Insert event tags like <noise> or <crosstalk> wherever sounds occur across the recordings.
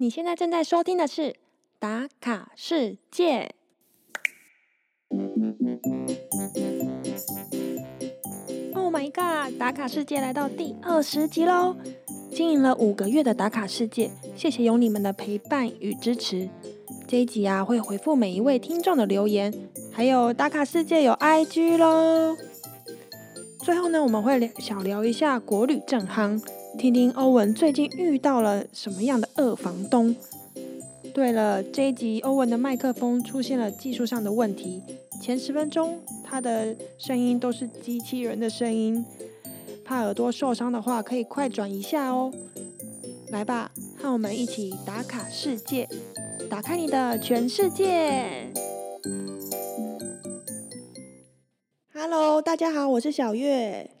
你现在正在收听的是《打卡世界》。Oh my god！打卡世界来到第二十集喽！经营了五个月的打卡世界，谢谢有你们的陪伴与支持。这一集啊，会回复每一位听众的留言，还有打卡世界有 IG 喽。最后呢，我们会聊小聊一下国旅正夯，听听欧文最近遇到了什么样的二房东。对了，这一集欧文的麦克风出现了技术上的问题，前十分钟他的声音都是机器人的声音，怕耳朵受伤的话，可以快转一下哦。来吧，和我们一起打卡世界，打开你的全世界。Hello，大家好，我是小月。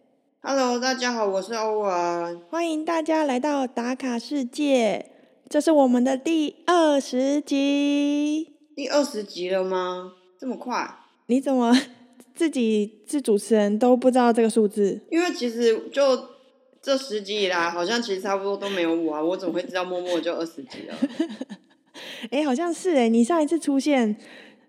Hello，大家好，我是欧文。欢迎大家来到打卡世界，这是我们的第二十集。第二十集了吗？这么快？你怎么 <laughs> 自己是主持人都不知道这个数字？因为其实就这十集以来，好像其实差不多都没有我啊，我怎么会知道默默就二十集了？<laughs> 哎，好像是哎，你上一次出现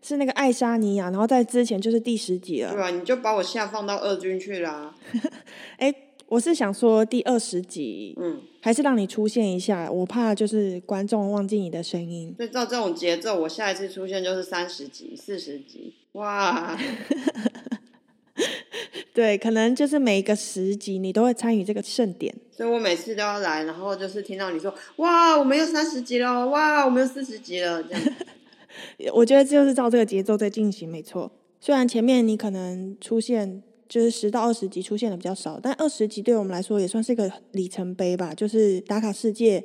是那个爱沙尼亚，然后在之前就是第十集了。对啊，你就把我下放到二军去啦。<laughs> 哎，我是想说第二十集，嗯，还是让你出现一下，我怕就是观众忘记你的声音。所以照这种节奏，我下一次出现就是三十集、四十集。哇，<laughs> 对，可能就是每一个十集你都会参与这个盛典。所以我每次都要来，然后就是听到你说“哇，我们又三十集了，哇，我们又四十集了”这样。<laughs> 我觉得就是照这个节奏在进行，没错。虽然前面你可能出现就是十到二十集出现的比较少，但二十集对我们来说也算是一个里程碑吧。就是打卡世界，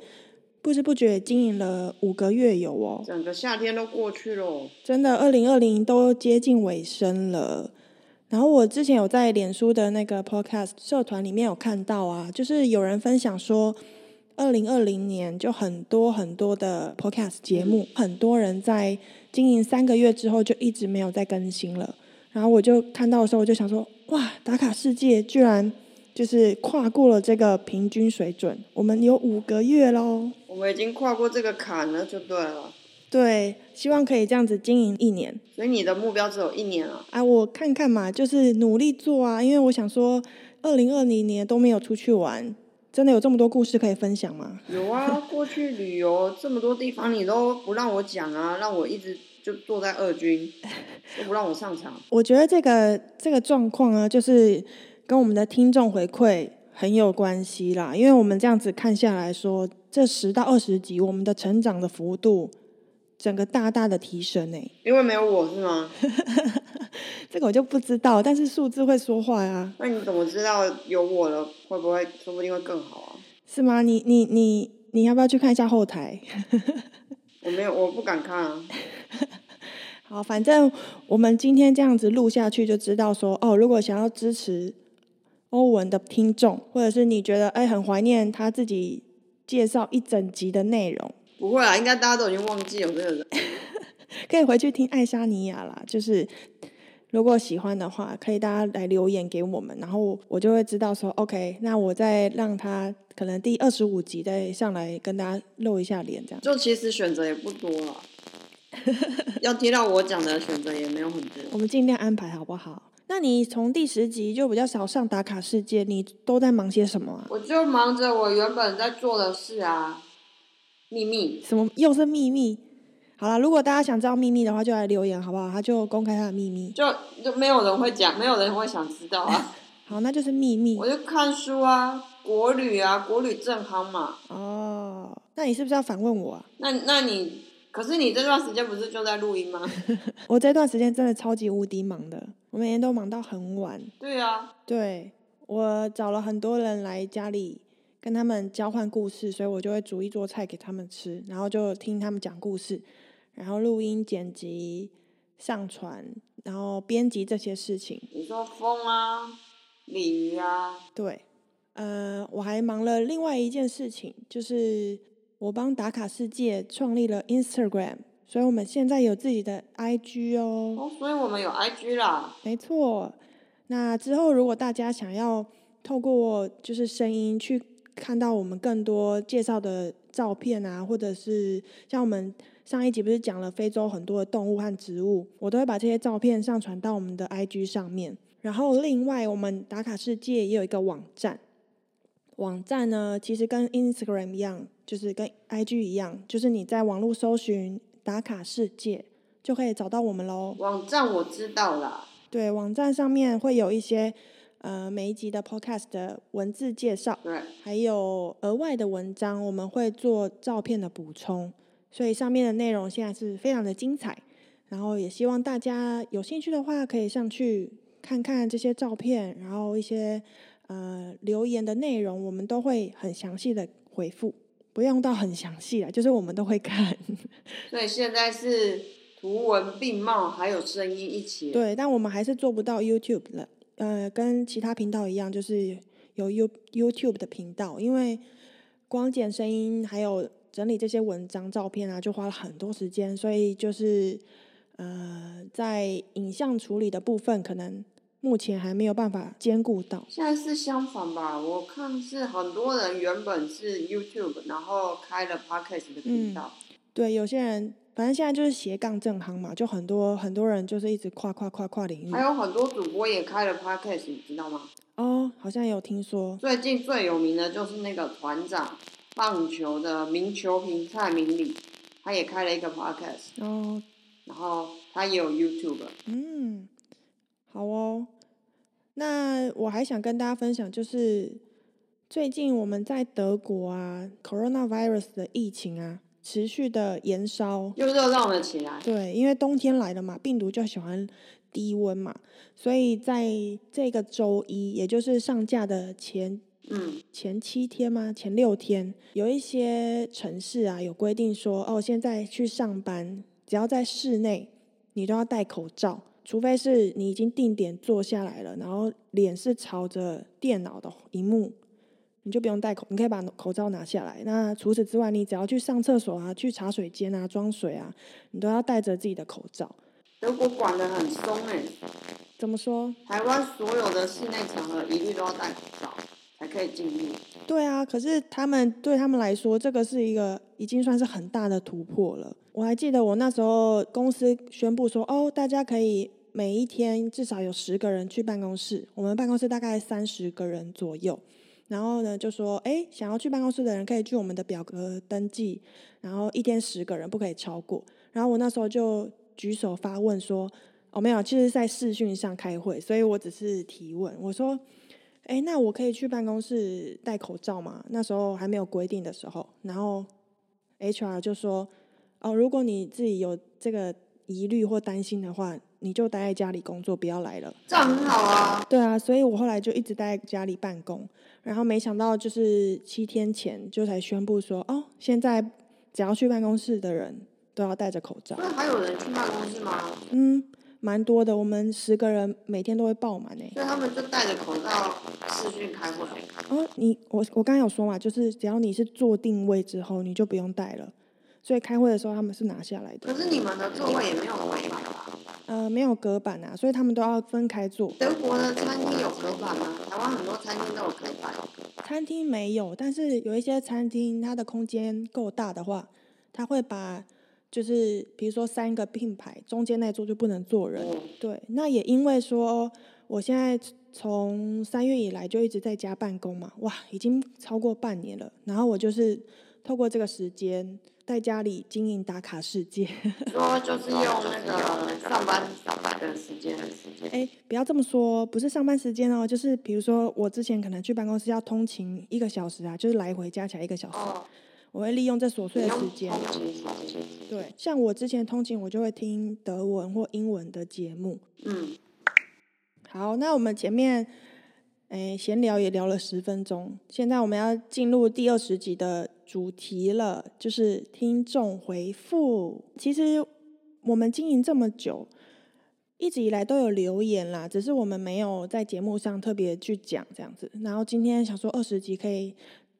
不知不觉经营了五个月有哦，整个夏天都过去了。真的，二零二零都接近尾声了。然后我之前有在脸书的那个 Podcast 社团里面有看到啊，就是有人分享说，二零二零年就很多很多的 Podcast 节目，很多人在经营三个月之后就一直没有再更新了。然后我就看到的时候，我就想说，哇，打卡世界居然就是跨过了这个平均水准，我们有五个月喽。我们已经跨过这个坎了，就对了。对，希望可以这样子经营一年。所以你的目标只有一年啊？啊，我看看嘛，就是努力做啊，因为我想说，二零二零年都没有出去玩，真的有这么多故事可以分享吗？有啊，<laughs> 过去旅游这么多地方，你都不让我讲啊，让我一直就坐在二军，<laughs> 都不让我上场。我觉得这个这个状况呢，就是跟我们的听众回馈很有关系啦，因为我们这样子看下来说，这十到二十集，我们的成长的幅度。整个大大的提升呢，因为没有我是吗？<laughs> 这个我就不知道，但是数字会说话呀。那你怎么知道有我了？会不会说不定会更好啊？是吗？你你你你要不要去看一下后台？<laughs> 我没有，我不敢看啊。<laughs> 好，反正我们今天这样子录下去，就知道说哦，如果想要支持欧文的听众，或者是你觉得哎很怀念他自己介绍一整集的内容。不会啊，应该大家都已经忘记有这个人，<laughs> 可以回去听爱沙尼亚啦。就是如果喜欢的话，可以大家来留言给我们，然后我就会知道说，OK，那我再让他可能第二十五集再上来跟大家露一下脸，这样。就其实选择也不多了，<laughs> 要听到我讲的选择也没有很多。我们尽量安排好不好？那你从第十集就比较少上打卡世界，你都在忙些什么啊？我就忙着我原本在做的事啊。秘密？什么又是秘密？好了，如果大家想知道秘密的话，就来留言好不好？他就公开他的秘密，就就没有人会讲，没有人会想知道啊。<laughs> 好，那就是秘密。我就看书啊，国旅啊，国旅正夯嘛。哦，那你是不是要反问我啊？那那你，可是你这段时间不是就在录音吗？<laughs> 我这段时间真的超级无敌忙的，我每天都忙到很晚。对啊。对，我找了很多人来家里。跟他们交换故事，所以我就会煮一桌菜给他们吃，然后就听他们讲故事，然后录音、剪辑、上传，然后编辑这些事情。你说风啊，鲤鱼啊？对，呃，我还忙了另外一件事情，就是我帮打卡世界创立了 Instagram，所以我们现在有自己的 IG 哦。哦，所以我们有 IG 啦。没错，那之后如果大家想要透过就是声音去。看到我们更多介绍的照片啊，或者是像我们上一集不是讲了非洲很多的动物和植物，我都会把这些照片上传到我们的 IG 上面。然后另外，我们打卡世界也有一个网站，网站呢其实跟 Instagram 一样，就是跟 IG 一样，就是你在网络搜寻打卡世界就可以找到我们喽。网站我知道啦，对，网站上面会有一些呃每一集的 Podcast 的文字介绍，对，还有额外的文章，我们会做照片的补充，所以上面的内容现在是非常的精彩。然后也希望大家有兴趣的话，可以上去看看这些照片，然后一些呃留言的内容，我们都会很详细的回复，不用到很详细啊，就是我们都会看。<laughs> 所以现在是图文并茂，还有声音一起。对，但我们还是做不到 YouTube 了，呃，跟其他频道一样，就是有 You YouTube 的频道，因为光剪声音还有整理这些文章、照片啊，就花了很多时间，所以就是呃，在影像处理的部分，可能目前还没有办法兼顾到。现在是相反吧？我看是很多人原本是 YouTube，然后开了 Podcast 的频道。对，有些人反正现在就是斜杠正行嘛，就很多很多人就是一直跨跨跨跨领域。还有很多主播也开了 Podcast，你知道吗？哦，好像有听说。最近最有名的就是那个团长棒球的名球评蔡明礼，他也开了一个 Podcast，哦，然后他也有 YouTube。嗯，好哦。那我还想跟大家分享，就是最近我们在德国啊，coronavirus 的疫情啊，持续的延烧。又热闹了起来。对，因为冬天来了嘛，病毒就喜欢低温嘛，所以在这个周一，也就是上架的前嗯，前七天吗？前六天，有一些城市啊有规定说，哦，现在去上班，只要在室内，你都要戴口罩，除非是你已经定点坐下来了，然后脸是朝着电脑的荧幕，你就不用戴口，你可以把口罩拿下来。那除此之外，你只要去上厕所啊，去茶水间啊装水啊，你都要戴着自己的口罩。德国管得很松哎、怎么说？台湾所有的室内场合一律都要戴口罩才可以进入。对啊，可是他们对他们来说，这个是一个已经算是很大的突破了。我还记得我那时候公司宣布说，哦，大家可以每一天至少有十个人去办公室，我们办公室大概三十个人左右。然后呢，就说，哎，想要去办公室的人可以去我们的表格登记，然后一天十个人，不可以超过。然后我那时候就举手发问说，哦，没有，其实在视讯上开会，所以我只是提问，我说，哎，那我可以去办公室戴口罩吗？那时候还没有规定的时候，然后 HR 就说，哦，如果你自己有这个疑虑或担心的话，你就待在家里工作，不要来了。这样很好啊。对啊，所以我后来就一直待在家里办公，然后没想到就是七天前就才宣布说，哦，现在只要去办公室的人都要戴着口罩。所以还有人去办公室吗？嗯，蛮多的，我们十个人每天都会爆满诶。所以他们就戴着口罩视讯开会。哦，你我我刚刚有说嘛，就是只要你是坐定位之后，你就不用戴了。所以开会的时候他们是拿下来的，可是你们的座位也没有隔板吧？呃，没有隔板啊，所以他们都要分开坐。德国的餐厅有隔板吗？台湾很多餐厅都有隔板。餐厅没有，但是有一些餐厅它的空间够大的话，它会把就是比如说三个并排，中间那桌就不能坐人。嗯对，那也因为说我现在从三月以来就一直在家办公嘛，哇，已经超过半年了。然后我就是透过这个时间在家里经营打卡世界。说就是用那个上班上班的时间的时间。哎，不要这么说，不是上班时间哦，就是比如说我之前可能去办公室要通勤一个小时啊，就是来回加起来一个小时，哦，我会利用这琐碎的时间。对，像我之前通勤，我就会听德文或英文的节目。嗯，好，那我们前面诶闲聊也聊了十分钟，现在我们要进入第二十集的主题了，就是听众回复。其实我们经营这么久，一直以来都有留言啦，只是我们没有在节目上特别去讲这样子。然后今天想说二十集可以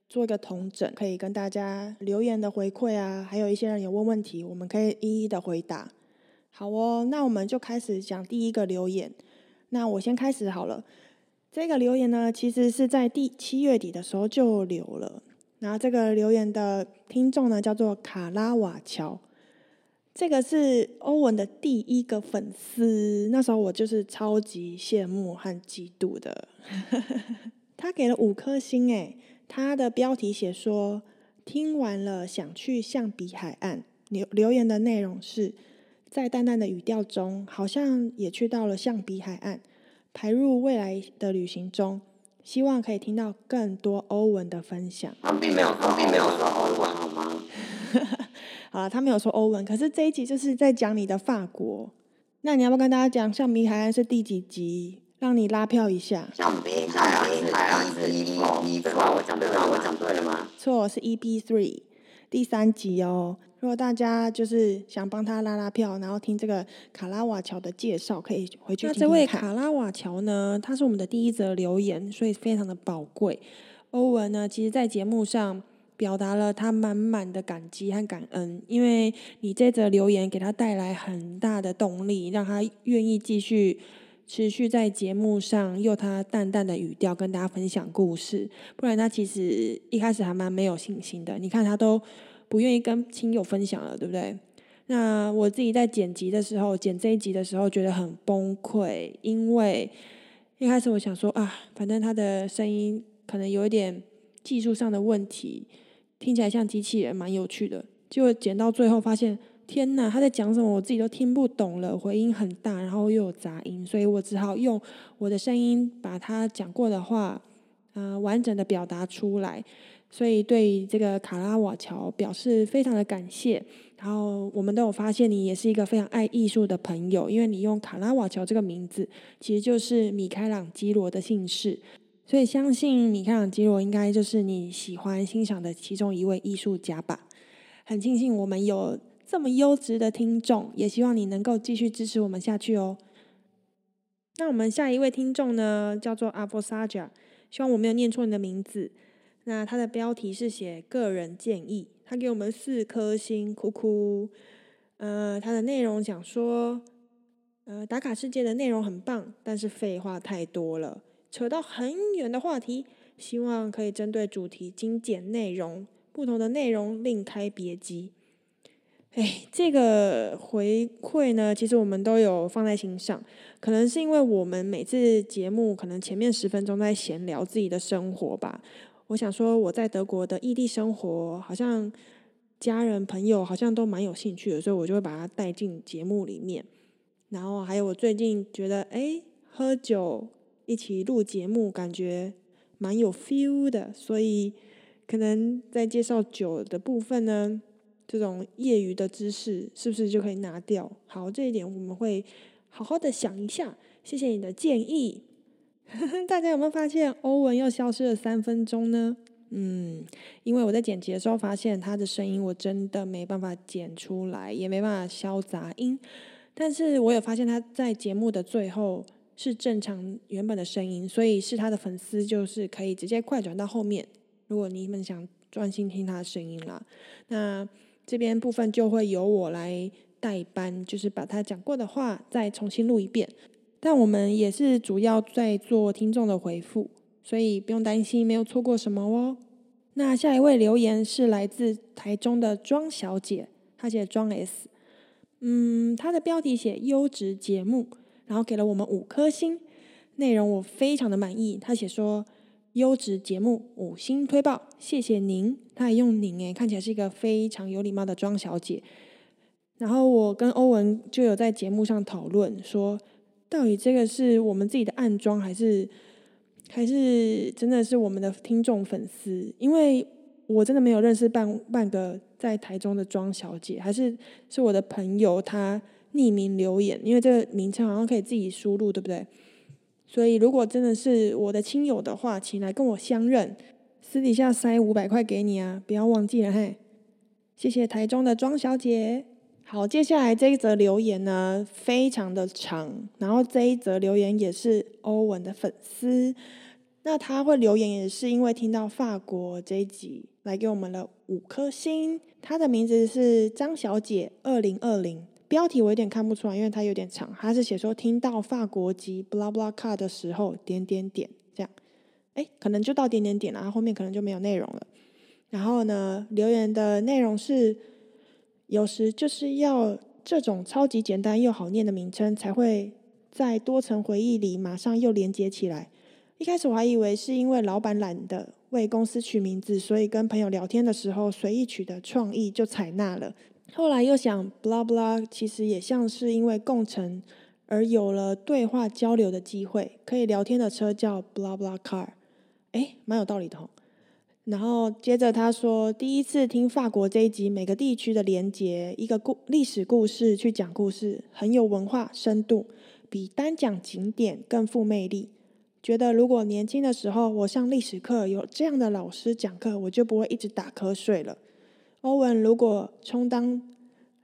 做一个同整，可以跟大家留言的回馈啊，还有一些人有问问题，我们可以一一的回答。好哦，那我们就开始讲第一个留言。那我先开始好了。这个留言呢，其实是在第七月底的时候就留了。然后这个留言的听众呢，叫做卡拉瓦乔。这个是欧文的第一个粉丝，那时候我就是超级羡慕和嫉妒的。他给了五颗星，诶，他的标题写说听完了想去象鼻海岸。留留言的内容是在淡淡的语调中，好像也去到了象鼻海岸，排入未来的旅行中。希望可以听到更多欧文的分享。他并没有说，并没有说欧文，好吗？<laughs> 好了，他没有说欧文，可是这一集就是在讲你的法国。那你要不要跟大家讲，像米海岸是第几集？让你拉票一下。象鼻海岸是 EP 对吧？我讲对了，我讲对了吗？错，是 EP three，第三集哦。如果大家就是想帮他拉拉票，然后听这个卡拉瓦乔的介绍，可以回去听听看。那这位卡拉瓦乔呢，他是我们的第一则留言，所以非常的宝贵。欧文呢，其实在节目上。表达了他满满的感激和感恩，因为你这则留言给他带来很大的动力，让他愿意继续持续在节目上用他淡淡的语调跟大家分享故事。不然他其实一开始还蛮没有信心的。你看他都不愿意跟亲友分享了，对不对？那我自己在剪辑的时候，剪这一集的时候觉得很崩溃，因为一开始我想说啊，反正他的声音可能有一点技术上的问题。听起来像机器人，蛮有趣的。结果剪到最后发现，天哪，他在讲什么？我自己都听不懂了，回音很大，然后又有杂音，所以我只好用我的声音把他讲过的话，呃，完整的表达出来。所以对这个卡拉瓦乔表示非常的感谢。然后我们都有发现，你也是一个非常爱艺术的朋友，因为你用卡拉瓦乔这个名字，其实就是米开朗基罗的姓氏。所以相信米开朗基罗应该就是你喜欢欣赏的其中一位艺术家吧。很庆幸我们有这么优质的听众，也希望你能够继续支持我们下去哦。那我们下一位听众呢，叫做阿波萨贾，希望我没有念错你的名字。那他的标题是写个人建议，他给我们四颗星，哭哭。呃，他的内容讲说，呃，打卡世界的内容很棒，但是废话太多了。扯到很远的话题，希望可以针对主题精简内容，不同的内容另开别集。哎，这个回馈呢，其实我们都有放在心上。可能是因为我们每次节目可能前面十分钟在闲聊自己的生活吧。我想说我在德国的异地生活，好像家人朋友好像都蛮有兴趣的，所以我就会把它带进节目里面。然后还有我最近觉得，哎，喝酒。一起录节目，感觉蛮有 feel 的，所以可能在介绍酒的部分呢，这种业余的知识是不是就可以拿掉？好，这一点我们会好好的想一下。谢谢你的建议。<laughs> 大家有没有发现欧文又消失了三分钟呢？嗯，因为我在剪辑的时候发现他的声音我真的没办法剪出来，也没办法消杂音，但是我有发现他在节目的最后。是正常原本的声音，所以是他的粉丝就是可以直接快转到后面。如果你们想专心听他的声音啦，那这边部分就会由我来代班，就是把他讲过的话再重新录一遍。但我们也是主要在做听众的回复，所以不用担心没有错过什么哦。那下一位留言是来自台中的庄小姐，她写庄 S，嗯，她的标题写优质节目。然后给了我们五颗星，内容我非常的满意。她写说优质节目五星推报，谢谢您。她还用您诶，看起来是一个非常有礼貌的庄小姐。然后我跟欧文就有在节目上讨论说，到底这个是我们自己的暗装，还是还是真的是我们的听众粉丝？因为我真的没有认识半半个在台中的庄小姐，还是是我的朋友他。匿名留言，因为这个名称好像可以自己输入，对不对？所以如果真的是我的亲友的话，请来跟我相认，私底下塞五百块给你啊，不要忘记了嘿。谢谢台中的庄小姐。好，接下来这一则留言呢，非常的长，然后这一则留言也是欧文的粉丝，那他会留言也是因为听到法国这一集来给我们了五颗星，他的名字是张小姐二零二零。标题我有点看不出来，因为它有点长。他是写说听到法国籍 blah blah car 的时候，点点点这样，哎，可能就到点点点了，后面可能就没有内容了。然后呢，留言的内容是，有时就是要这种超级简单又好念的名称，才会在多层回忆里马上又连接起来。一开始我还以为是因为老板懒得为公司取名字，所以跟朋友聊天的时候随意取的创意就采纳了。后来又想，blah blah，其实也像是因为共乘而有了对话交流的机会，可以聊天的车叫 blah blah car，哎，蛮有道理的吼。然后接着他说，第一次听法国这一集，每个地区的连结，一个故历史故事去讲故事，很有文化深度，比单讲景点更富魅力。觉得如果年轻的时候我上历史课有这样的老师讲课，我就不会一直打瞌睡了。欧文如果充当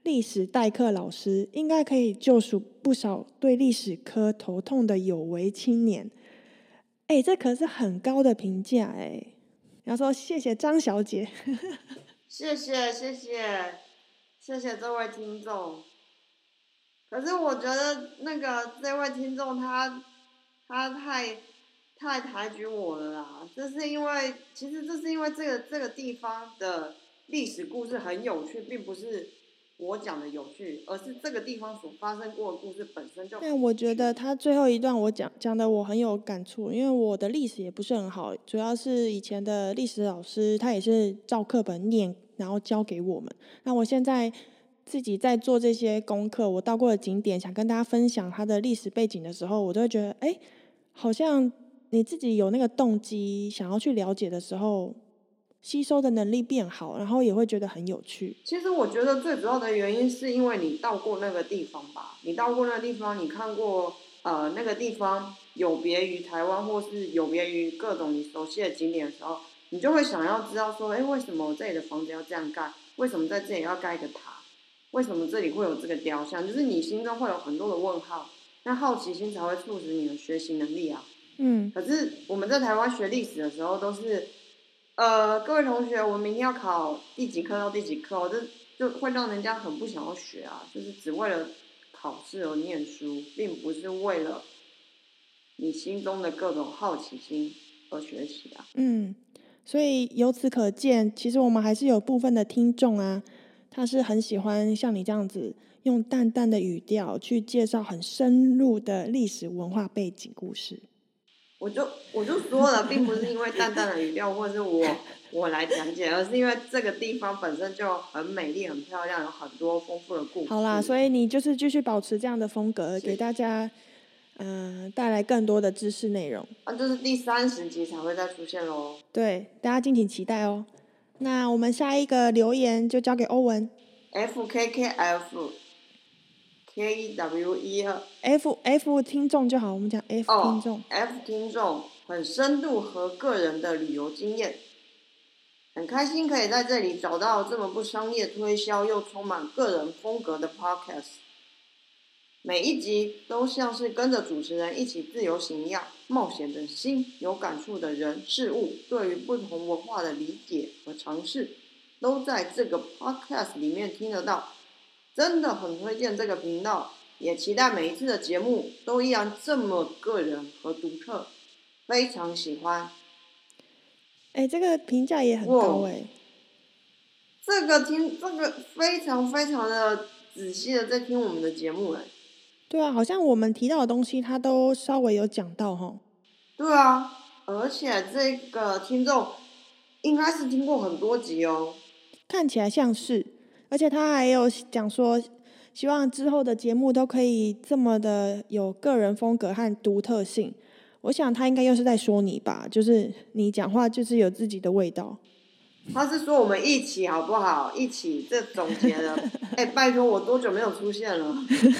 历史代课老师，应该可以救赎不少对历史科头痛的有为青年。哎，这可是很高的评价哎！要说谢谢张小姐，<laughs> 谢谢谢谢谢谢这位听众。可是我觉得那个这位听众他他太。太抬举我了啦！这是因为，其实这是因为这个这个地方的历史故事很有趣，并不是我讲的有趣，而是这个地方所发生过的故事本身就。但我觉得他最后一段我讲讲的我很有感触，因为我的历史也不是很好，主要是以前的历史老师他也是照课本念，然后教给我们。那我现在自己在做这些功课，我到过的景点，想跟大家分享它的历史背景的时候，我都会觉得，哎，好像。你自己有那个动机想要去了解的时候，吸收的能力变好，然后也会觉得很有趣。其实我觉得最主要的原因是因为你到过那个地方吧，你到过那个地方，你看过呃那个地方有别于台湾或是有别于各种你熟悉的景点的时候，你就会想要知道说，哎，为什么这里的房子要这样盖？为什么在这里要盖一个塔？为什么这里会有这个雕像？就是你心中会有很多的问号，那好奇心才会促使你的学习能力啊。嗯，可是我们在台湾学历史的时候，都是，呃，各位同学，我明天要考第几科到第几科，这就会让人家很不想要学啊，就是只为了考试而念书，并不是为了你心中的各种好奇心而学习啊。嗯，所以由此可见，其实我们还是有部分的听众啊，他是很喜欢像你这样子，用淡淡的语调去介绍很深入的历史文化背景故事。我就我就说了，并不是因为淡淡的语调，或者是我我来讲解，而是因为这个地方本身就很美丽、很漂亮，有很多丰富的故事。好啦，所以你就是继续保持这样的风格，给大家嗯带来更多的知识内容。啊，就是第三十集才会再出现喽。对，大家敬请期待哦。那我们下一个留言就交给欧文。F K K F。K E W E F F 听众就好，我们讲 F 听众。F 听众很深度和个人的旅游经验，很开心可以在这里找到这么不商业推销又充满个人风格的 Podcast。每一集都像是跟着主持人一起自由行一样，冒险的心，有感触的人事物，对于不同文化的理解和尝试，都在这个 Podcast 里面听得到。真的很推荐这个频道，也期待每一次的节目都依然这么个人和独特，非常喜欢。哎，这个评价也很高哎。这个听这个非常非常的仔细的在听我们的节目哎。对啊，好像我们提到的东西他都稍微有讲到哈。对啊，而且这个听众应该是听过很多集哦。看起来像是。而且他还有讲说，希望之后的节目都可以这么的有个人风格和独特性。我想他应该又是在说你吧，就是你讲话就是有自己的味道。他是说我们一起好不好？一起这总结了。<laughs> 哎，拜托我多久没有出现了？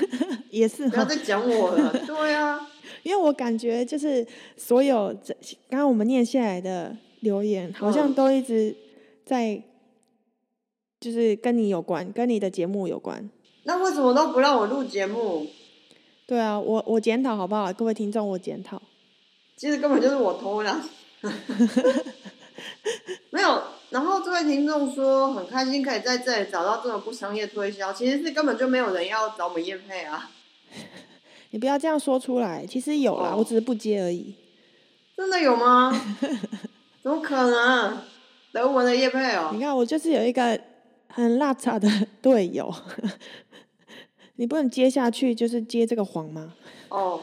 <laughs> 也是，不要再讲我了。对啊，<laughs> 因为我感觉就是所有这刚刚我们念下来的留言，好像都一直在。就是跟你有关，跟你的节目有关。那为什么都不让我录节目？对啊，我我检讨好不好？各位听众，我检讨。其实根本就是我偷懒。<laughs> 没有，然后这位听众说很开心可以在这里找到这种不商业推销，其实是根本就没有人要找我们验配啊。<laughs> 你不要这样说出来，其实有啦，我只是不接而已。真的有吗？<laughs> 怎么可能？德文的叶配哦你，看，我就是有一个很邋遢的 <laughs> 队友，<laughs> 你不能接下去就是接这个黄吗？哦，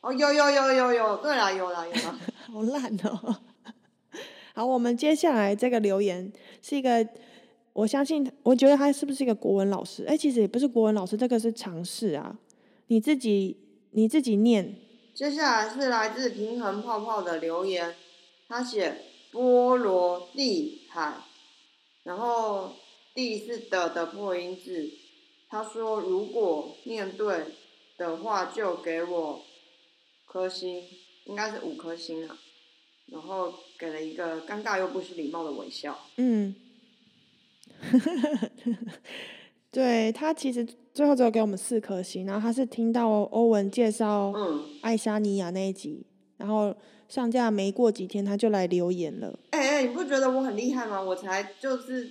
哦，有有有有有，对啦，有啦有啦，<laughs> 好烂哦！好，我们接下来这个留言是一个，我相信，我觉得他是不是一个国文老师？哎，其实也不是国文老师，这个是尝试啊。你自己你自己念，接下来是来自平衡泡泡的留言，他写波罗的海，然后地是的的破音字，他说如果念对的话就给我颗星，应该是五颗星啊，然后给了一个尴尬又不失礼貌的微笑。嗯，<laughs> 对他其实最后只有给我们四颗星，然后他是听到欧文介绍嗯，爱沙尼亚那一集，然后上架没过几天他就来留言了。哎、哎、你不觉得我很厉害吗？我才就是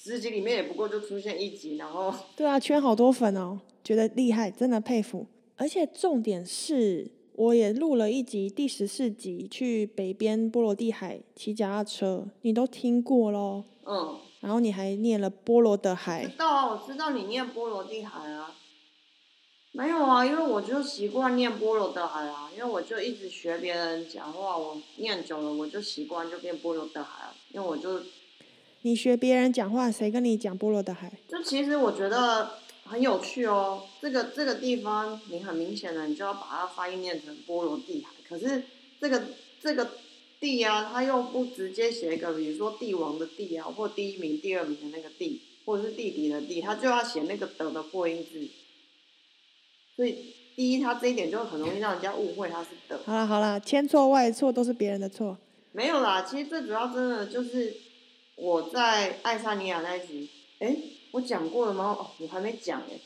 十集里面也不过就出现一集，然后 <laughs> 对啊，圈好多粉哦，觉得厉害，真的佩服。而且重点是，我也录了一集第十四集，去北边波罗的海骑脚踏车，你都听过咯。嗯。然后你还念了波罗的海知，道啊，我知道你念波罗的海啊。没有啊，因为我就习惯念波罗的海啊，因为我就一直学别人讲话，我念久了我就习惯就变波罗的海了。因为我就你学别人讲话，谁跟你讲波罗的海？就其实我觉得很有趣哦。这个这个地方你很明显的你就要把它发音念成波罗的海，可是这个这个地啊，它又不直接写一个，比如说帝王的帝啊，或第一名、第二名的那个帝，或者是弟弟的弟，他就要写那个的的破音字。所以第一，他这一点就很容易让人家误会他是的。好啦好啦，千错万错都是别人的错。没有啦，其实最主要真的就是我在爱沙尼亚那一集，哎，我讲过了吗？哦，我还没讲哎，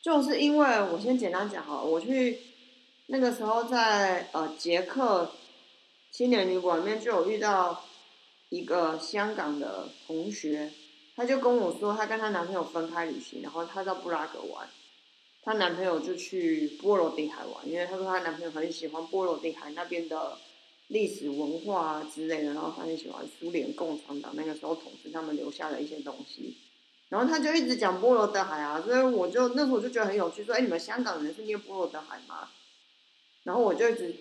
就是因为我先简单讲好了，我去那个时候在呃捷克青年旅馆里面就有遇到一个香港的同学，她就跟我说，她跟她男朋友分开旅行，然后她到布拉格玩，她男朋友就去波罗的海玩，因为她说她男朋友很喜欢波罗的海那边的历史文化啊之类的，然后他很喜欢苏联共产党那个时候统治他们留下的一些东西，然后他就一直讲波罗的海啊，所以我就那时候我就觉得很有趣，说哎你们香港人是念波罗的海吗？然后我就一直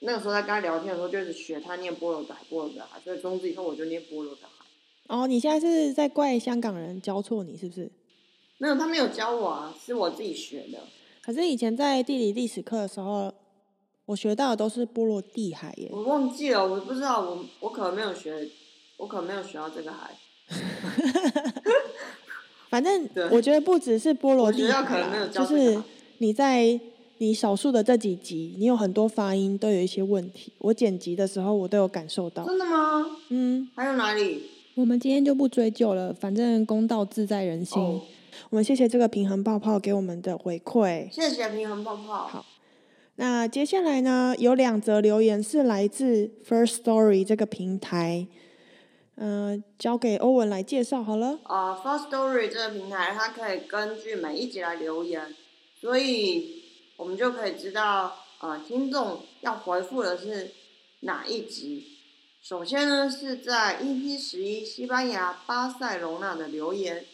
那个时候在跟他聊天的时候，就一直学他念波罗的海，波罗的海，所以从此以后我就念波罗的海。哦，你现在是在怪香港人教错你是不是？没有，他没有教我啊，是我自己学的。可是以前在地理历史课的时候，我学到的都是波罗的海耶。我忘记了，我不知道，我我可能没有学，我可能没有学到这个海。<laughs> 反正我觉得不只是波罗的海可能没有啦，就是你在你少数的这几集，你有很多发音都有一些问题。我剪辑的时候，我都有感受到。真的吗？嗯，还有哪里？我们今天就不追究了，反正公道自在人心。哦，我们谢谢这个平衡泡泡给我们的回馈。谢谢平衡泡泡。好那接下来呢，有两则留言是来自 First Story 这个平台，嗯、交给欧文来介绍好了。啊、f i r s t Story 这个平台，它可以根据每一集来留言，所以我们就可以知道，呃，听众要回复的是哪一集。首先呢，是在 EP 十一西班牙巴塞隆纳的留言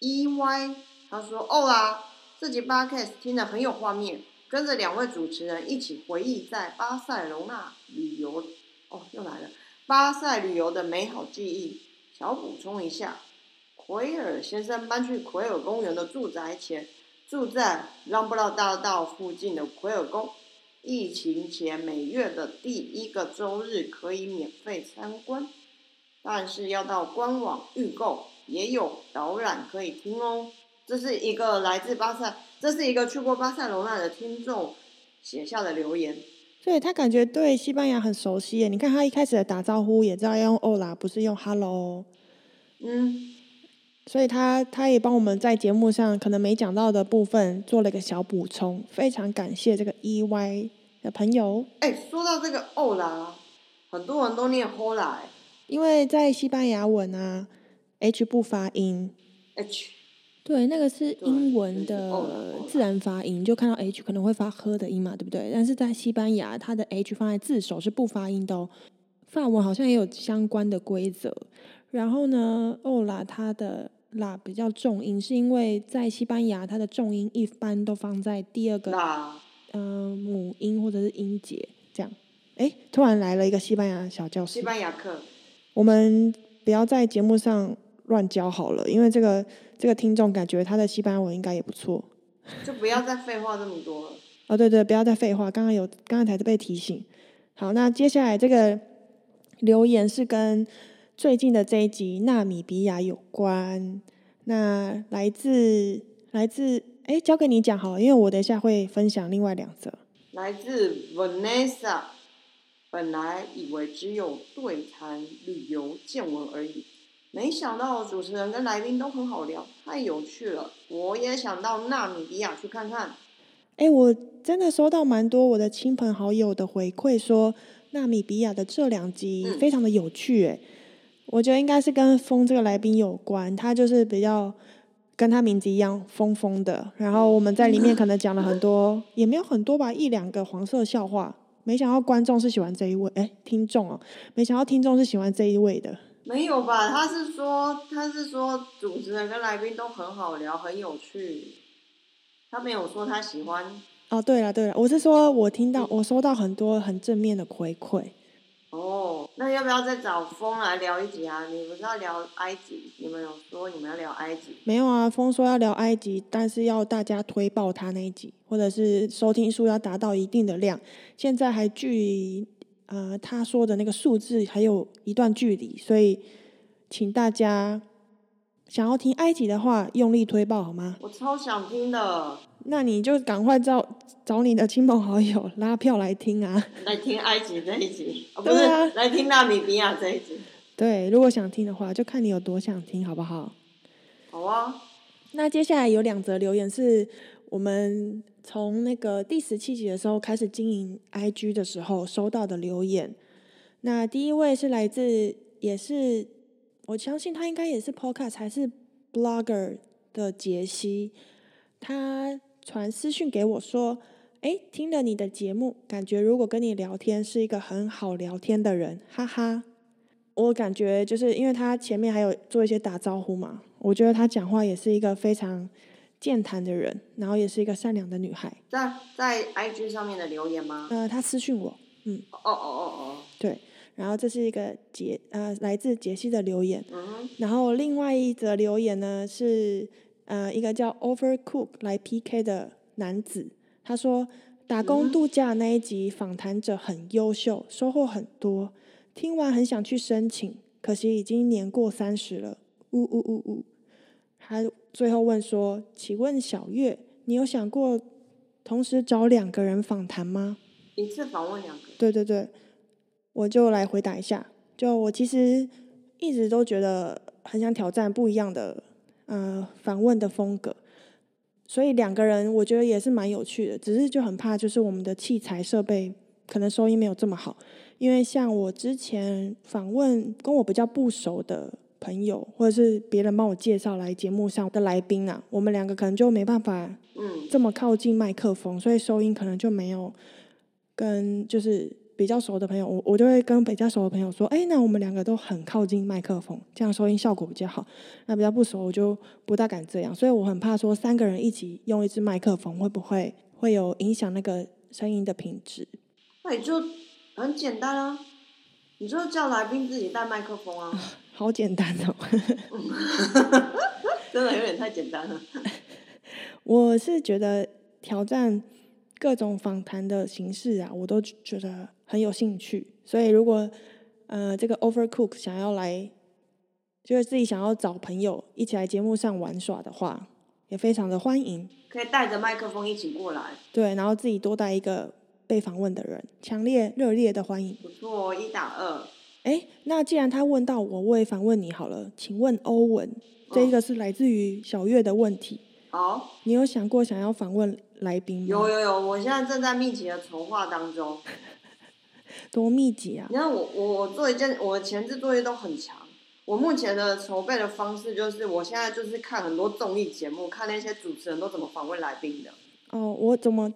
，EY 他说：“哦啦，这集 podcast 听得很有画面，跟着两位主持人一起回忆在巴塞隆纳旅游，哦，又来了。”巴塞旅游的美好记忆。小补充一下，奎尔先生搬去奎尔公园的住宅前，住在让布拉大道附近的奎尔宫。疫情前每月的第一个周日可以免费参观，但是要到官网预购，也有导览可以听哦。这是一个来自巴塞，这是一个去过巴塞罗那的听众写下的留言。所以他感觉对西班牙很熟悉耶。你看他一开始的打招呼也知道要用 “hola”，不是用 “hello”。嗯，所以他他也帮我们在节目上可能没讲到的部分做了一个小补充，非常感谢这个 EY 的朋友，哎，说到这个欧啦，很多人都念 hola 哎因为在西班牙文啊，H 不发音，H 对，那个是英文的哦自然发音，就看到 H 可能会发呵的音嘛，对不对？但是在西班牙，它的 H 放在字首是不发音的哦。法文好像也有相关的规则。然后呢，欧拉它的啦比较重音，是因为在西班牙，它的重音一般都放在第二个那嗯、母音或者是音节这样。诶，突然来了一个西班牙小教师西。班牙课，我们不要在节目上乱教好了，因为这个这个听众感觉他的西班牙文应该也不错。就不要再废话这么多了。哦，对对，不要再废话，刚刚有刚刚才被提醒。好，那接下来这个留言是跟最近的这一集纳米比亚有关。那来自来自哎，交给你讲好了，因为我等一下会分享另外两则。来自 Vanessa，本来以为只有对谈、旅游、见闻而已，没想到主持人跟来宾都很好聊，太有趣了。我也想到纳米比亚去看看。哎，我真的收到蛮多我的亲朋好友的回馈，说纳米比亚的这两集嗯非常的有趣。哎、我觉得应该是跟风这个来宾有关，他就是比较跟他名字一样疯疯的。然后我们在里面可能讲了很多，也没有很多吧，一两个黄色笑话。没想到观众是喜欢这一位，哎，听众哦，没想到听众是喜欢这一位的。没有吧？他是说，他是说主持人跟来宾都很好聊，很有趣。他没有说他喜欢。哦，对了对了，我是说我听到我收到很多很正面的回馈。哦，那要不要再找风来聊一集啊？你不是要聊埃及？你们有说你们要聊埃及？没有啊，风说要聊埃及，但是要大家推爆他那一集，或者是收听数要达到一定的量。现在还距离呃他说的那个数字还有一段距离，所以请大家想要听埃及的话，用力推爆好吗？我超想听的，那你就赶快找找你的亲朋好友拉票来听啊！来听埃及这一集，哦、不是、啊来听纳米比亚这一集。对，如果想听的话，就看你有多想听，好不好？好啊，那接下来有两则留言是我们从那个第十七集的时候开始经营 IG 的时候收到的留言。那第一位是来自，也是我相信他应该也是 Podcast 还是 Blogger 的杰西，他传私讯给我说：“诶，听了你的节目，感觉如果跟你聊天是一个很好聊天的人，哈哈。”我感觉就是因为他前面还有做一些打招呼嘛，我觉得他讲话也是一个非常健谈的人，然后也是一个善良的女孩。在在 IG 上面的留言吗？呃，他私讯我，嗯哦哦哦哦，对，然后这是一个杰呃来自杰西的留言，然后另外一则留言呢是呃一个叫 Overcook 来 PK 的男子，他说打工度假那一集访谈者很优秀，收获很多，听完很想去申请，可惜已经年过三十了，呜呜呜呜。他最后问说：“请问小月，你有想过同时找两个人访谈吗？”一次访问两个，对对对，我就来回答一下。就我其实一直都觉得很想挑战不一样的呃访问的风格，所以两个人我觉得也是蛮有趣的。只是就很怕就是我们的器材设备可能收音没有这么好，因为像我之前访问跟我比较不熟的朋友，或者是别人帮我介绍来节目上的来宾啊，我们两个可能就没办法嗯，这么靠近麦克风，所以收音可能就没有跟就是比较熟的朋友，我我就会跟比较熟的朋友说，哎，那我们两个都很靠近麦克风，这样收音效果比较好。那比较不熟，我就不大敢这样，所以我很怕说三个人一起用一支麦克风会不会会有影响那个声音的品质。那你就很简单啊，你就叫来宾自己带麦克风啊，<laughs> 好简单哦，<laughs> 真的有点太简单了。<laughs> 我是觉得挑战各种访谈的形式啊，我都觉得很有兴趣。所以如果呃这个 Overcook 想要来，就是自己想要找朋友一起来节目上玩耍的话，也非常的欢迎。可以带着麦克风一起过来，对，然后自己多带一个被访问的人，强烈热烈的欢迎。不错哦，一打二。哎，那既然他问到我，我也反问你好了。请问欧文，这一个是来自于小月的问题，好，你有想过想要访问来宾吗？有有有，我现在正在密集的筹划当中。<laughs> 多密集啊！你看我我我做一件，我的前置作业都很强，我目前的筹备的方式就是，我现在就是看很多综艺节目，看那些主持人都怎么访问来宾的。哦，我怎么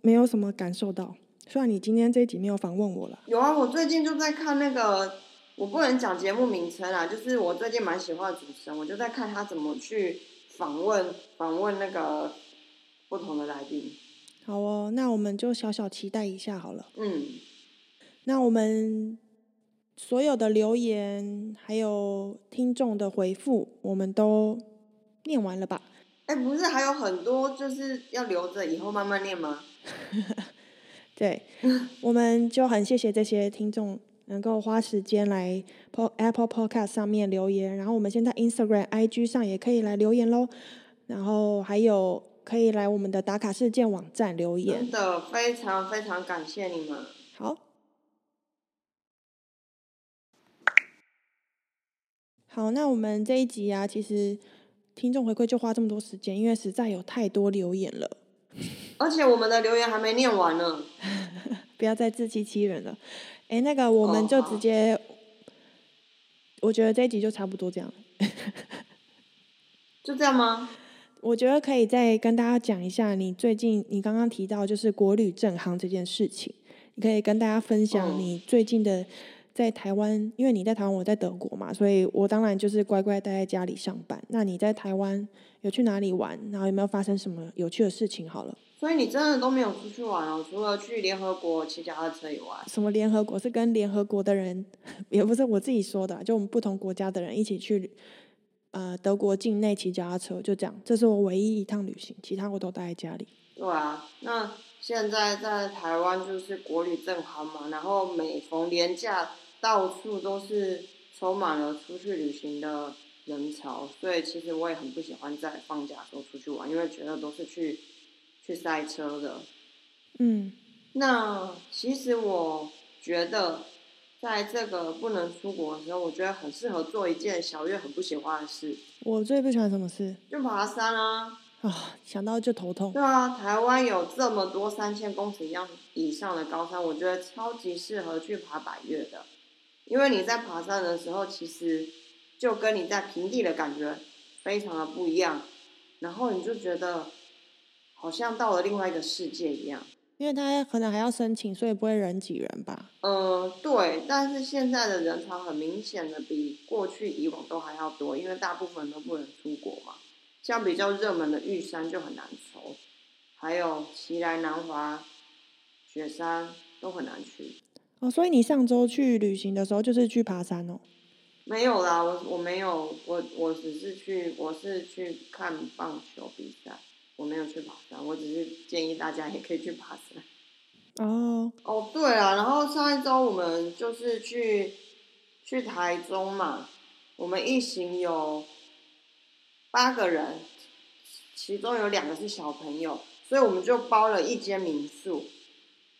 没有什么感受到？虽然你今天这一集没有访问我了，有啊，我最近就在看那个，我不能讲节目名称啊，就是我最近蛮喜欢的主持人，我就在看他怎么去访问访问那个不同的来宾。好哦，那我们就小小期待一下好了。嗯，那我们所有的留言还有听众的回复，我们都念完了吧？哎，不是还有很多就是要留着以后慢慢念吗？<laughs> 对，我们就很谢谢这些听众能够花时间来 Po Apple Podcast 上面留言，然后我们现在 Instagram、IG 上也可以来留言喽，然后还有可以来我们的打卡事件网站留言真。的非常非常感谢你们。好，好，那我们这一集啊，其实听众回馈就花这么多时间，因为实在有太多留言了，而且我们的留言还没念完呢。<laughs> 不要再自欺欺人了。哎，那个我们就直接，我觉得这一集就差不多这样。<laughs> 就这样吗？我觉得可以再跟大家讲一下，你最近你刚刚提到就是国旅正行这件事情，你可以跟大家分享嗯你最近的在台湾，因为你在台湾，我在德国嘛，所以我当然就是乖乖待在家里上班。那你在台湾有去哪里玩？然后有没有发生什么有趣的事情？好了，所以你真的都没有出去玩哦，除了去联合国骑脚踏车以外。什么联合国是跟联合国的人，<laughs> 也不是我自己说的啊、就我们不同国家的人一起去。呃，德国境内骑脚踏车，就这样，这是我唯一一趟旅行，其他我都待在家里。对啊，那现在在台湾就是国旅正好嘛，然后每逢年假，到处都是充满了出去旅行的人潮，所以其实我也很不喜欢在放假的时候出去玩，因为觉得都是去去塞车的。嗯，那其实我觉得，在这个不能出国的时候，我觉得很适合做一件小月很不喜欢的事，我最不喜欢什么事就爬山啊。啊？想到就头痛。对啊，台湾有这么多三千公尺以上以上的高山，我觉得超级适合去爬百越的，因为你在爬山的时候，其实就跟你在平地的感觉非常的不一样，然后你就觉得好像到了另外一个世界一样。因为他可能还要申请，所以不会人挤人吧？嗯，对，但是现在的人潮很明显的比过去以往都还要多，因为大部分人都不能出国嘛。像比较热门的玉山就很难抽，还有奇来南华、雪山都很难去。哦，所以你上周去旅行的时候就是去爬山哦。没有啦，我我没有，我我只是去，我是去看棒球比赛，我没有去爬山，我只是建议大家也可以去爬山。哦，哦，对啊，然后上一周我们就是去去台中嘛，我们一行有八个人，其中有两个是小朋友，所以我们就包了一间民宿，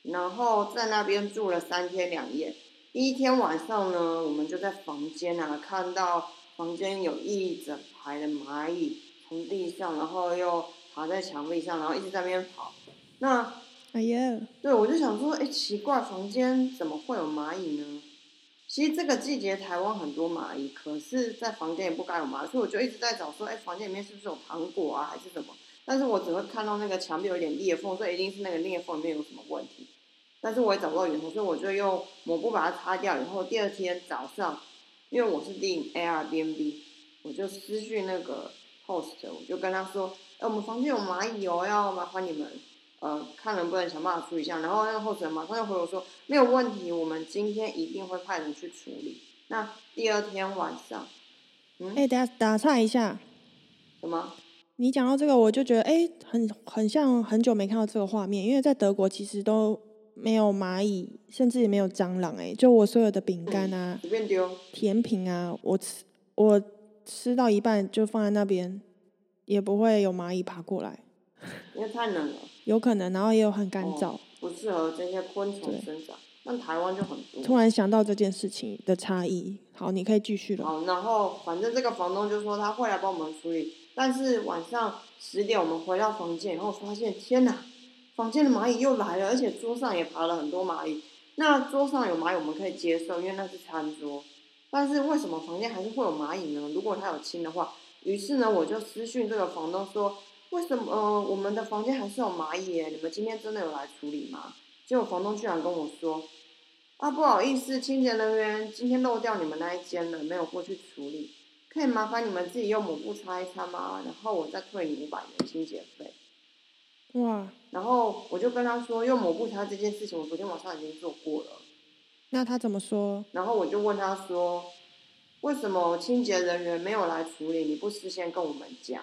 然后在那边住了三天两夜。第一天晚上呢，我们就在房间啊，看到房间有一整排的蚂蚁从地上，然后又爬在墙壁上，然后一直在那边跑。那哎呀，对，我就想说，哎，奇怪，房间怎么会有蚂蚁呢？其实这个季节台湾很多蚂蚁，可是，在房间也不该有蚂蚁，所以我就一直在找说，哎，房间里面是不是有糖果啊，还是什么？但是我只会看到那个墙壁有点裂缝，所以一定是那个裂缝里面有什么问题。但是我也找不到源头，所以我就用抹布把它擦掉。以后第二天早上，因为我是订 Airbnb，我就私讯那个 host，我就跟他说，哎，我们房间有蚂蚁哦，要麻烦你们。呃，看能不能想办法处理一下。然后那个候选人马上就回我说没有问题，我们今天一定会派人去处理。那第二天晚上，嗯，哎，等下打岔一下，什么？你讲到这个，我就觉得哎，很很像很久没看到这个画面，因为在德国其实都没有蚂蚁，甚至也没有蟑螂。哎，就我所有的饼干啊、随便丢。甜品啊，我吃我吃到一半就放在那边，也不会有蚂蚁爬过来，因为太冷了，有可能，然后也有很干燥。哦不适合这些昆虫对生长。但台湾就很多。突然想到这件事情的差异，好，你可以继续了。好，然后反正这个房东就说他会来帮我们处理，但是晚上十点我们回到房间以后，发现天哪，房间的蚂蚁又来了，而且桌上也爬了很多蚂蚁。那桌上有蚂蚁我们可以接受，因为那是餐桌。但是为什么房间还是会有蚂蚁呢？如果他有清的话，于是呢，我就私讯这个房东说，为什么呃我们的房间还是有蚂蚁？你们今天真的有来处理吗？结果房东居然跟我说，啊不好意思，清洁人员今天漏掉你们那一间了，没有过去处理，可以麻烦你们自己用抹布擦一擦吗？然后我再退你五百元清洁费。哇，然后我就跟他说，用抹布擦这件事情，我昨天晚上已经做过了。那他怎么说？然后我就问他说，为什么清洁人员没有来处理？你不事先跟我们讲？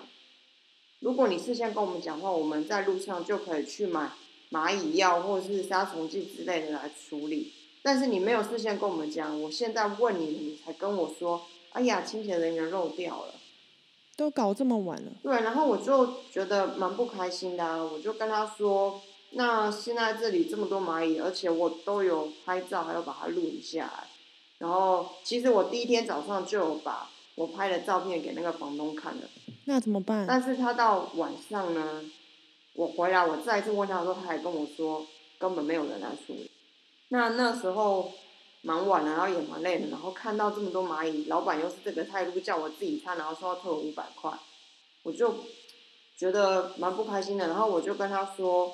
如果你事先跟我们讲话，我们在路上就可以去买蚂蚁药或者是杀虫剂之类的来处理。但是你没有事先跟我们讲，我现在问你，你才跟我说，哎呀，清洁人员漏掉了。都搞这么晚了。对，然后我就觉得蛮不开心的啊，我就跟他说，那现在这里这么多蚂蚁，而且我都有拍照，还要把它录影下来。然后其实我第一天早上就有把我拍的照片给那个房东看了，那怎么办？但是他到晚上呢，我回来我再一次问他的时候，他还跟我说根本没有人来处理。那那时候蛮晚了，然后也蛮累的，然后看到这么多蚂蚁，老板又是这个态度，叫我自己擦，然后说要退我五百块，我就觉得蛮不开心的。然后我就跟他说，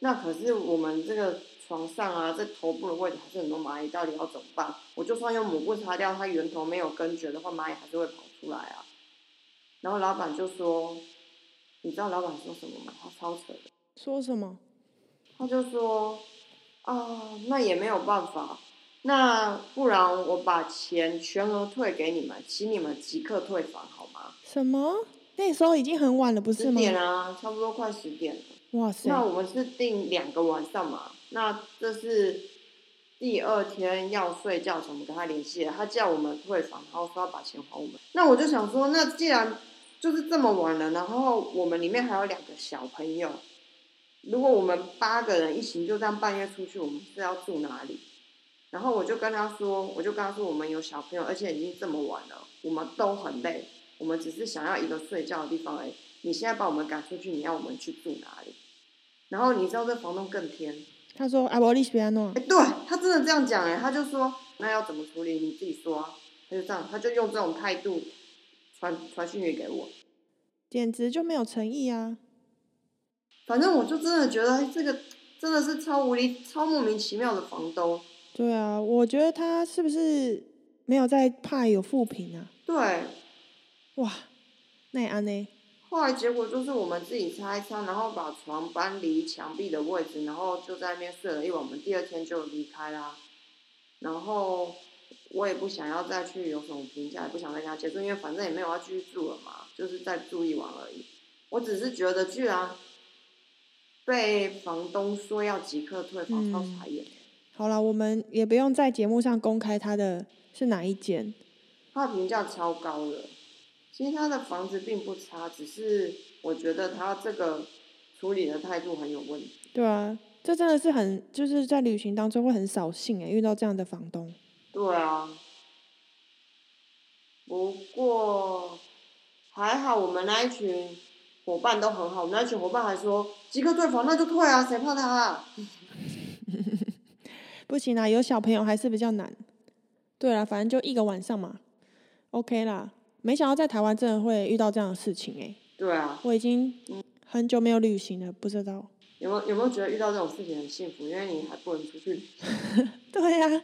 那可是我们这个床上啊，这头部的位置还是很多蚂蚁，到底要怎么办？我就算用抹布擦掉，它源头没有根绝的话，蚂蚁还是会跑出来啊。然后老板就说，你知道老板说什么吗？他超扯的。说什么？他就说，啊，那也没有办法，那不然我把钱全额退给你们，请你们即刻退房好吗？什么？那时候已经很晚了，不是吗十吗？点啊，差不多快十点了。哇塞！那我们是订两个晚上嘛，那这是第二天要睡觉前，我们跟他联系了，他叫我们退房，然后说要把钱还我们。那我就想说，那既然就是这么晚了，然后我们里面还有两个小朋友，如果我们八个人一行就这样半夜出去，我们是要住哪里？然后我就跟他说，我就跟他说，我们有小朋友，而且已经这么晚了，我们都很累，我们只是想要一个睡觉的地方而已。你现在把我们赶出去，你要我们去住哪里？然后你知道这房东更偏，他说：“啊，我利息安诺哎，，对他真的这样讲哎，他就说那要怎么处理你自己说啊，他就这样，他就用这种态度传传讯息给我。简直就没有诚意啊！反正我就真的觉得哎这个真的是超无理、超莫名其妙的房东。对啊，我觉得他是不是没有在怕有负评啊？对，哇，那也安呢？后来结果就是我们自己拆一擦，然后把床搬离墙壁的位置，然后就在那边睡了一晚。我们第二天就离开啦。然后我也不想要再去有什么评价，也不想再跟他接触，因为反正也没有要继续住了嘛，就是再住一晚而已。我只是觉得，居然被房东说要即刻退房，超嗯傻眼。好了，我们也不用在节目上公开他的是哪一间。他的评价超高的，其实他的房子并不差，只是我觉得他这个处理的态度很有问题。对啊，这真的是很就是在旅行当中会很扫兴哎，遇到这样的房东。对啊，不过还好我们那一群伙伴都很好，我们那一群伙伴还说即刻退房，那就退啊，谁怕他啊？<laughs> 不行啦，有小朋友还是比较难。对啦，反正就一个晚上嘛，OK 啦。没想到在台湾真的会遇到这样的事情哎，对啊，我已经很久没有旅行了，不知道。有没有有没有觉得遇到这种事情很幸福？因为你还不能出去。<laughs> 对呀、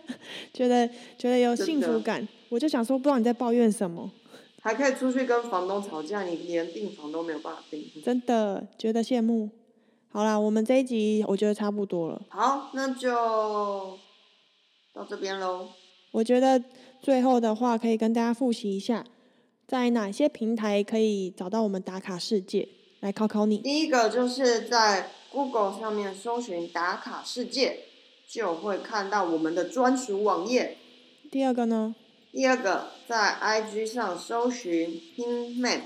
觉得觉得有幸福感，我就想说，不知道你在抱怨什么，还可以出去跟房东吵架，你连订房都没有办法订。真的觉得羡慕。好啦，我们这一集我觉得差不多了。好，那就到这边喽。我觉得最后的话，可以跟大家复习一下，在哪些平台可以找到我们打卡世界，来考考你。第一个就是在 Google 上面搜寻“打卡世界”，就会看到我们的专属网页。第二个呢，第二个，在 IG 上搜寻 Pin Map，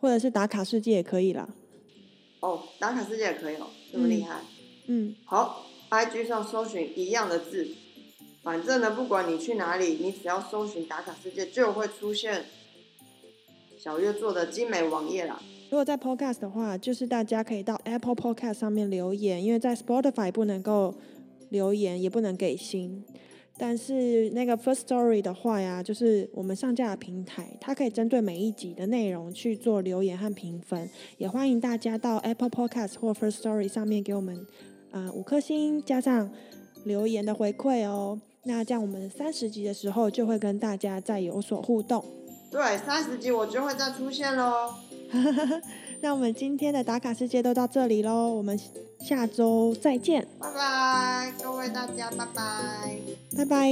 或者是打卡世界也可以啦。哦，打卡世界也可以哦，这么厉害。嗯，好，IG 上搜寻一样的字，反正呢，不管你去哪里，你只要搜寻打卡世界，就会出现小月做的精美网页啦。如果在 Podcast 的话，就是大家可以到 Apple Podcast 上面留言，因为在 Spotify 不能够留言，也不能给星。但是那个 First Story 的话呀，就是我们上架的平台，它可以针对每一集的内容去做留言和评分，也欢迎大家到 Apple Podcast 或 First Story 上面给我们呃五颗星加上留言的回馈哦。那这样我们三十集的时候就会跟大家再有所互动。对，三十集我就会再出现喽。<laughs> 那我们今天的打卡世界都到这里喽，我们下周再见，拜拜，各位大家，拜拜，拜拜。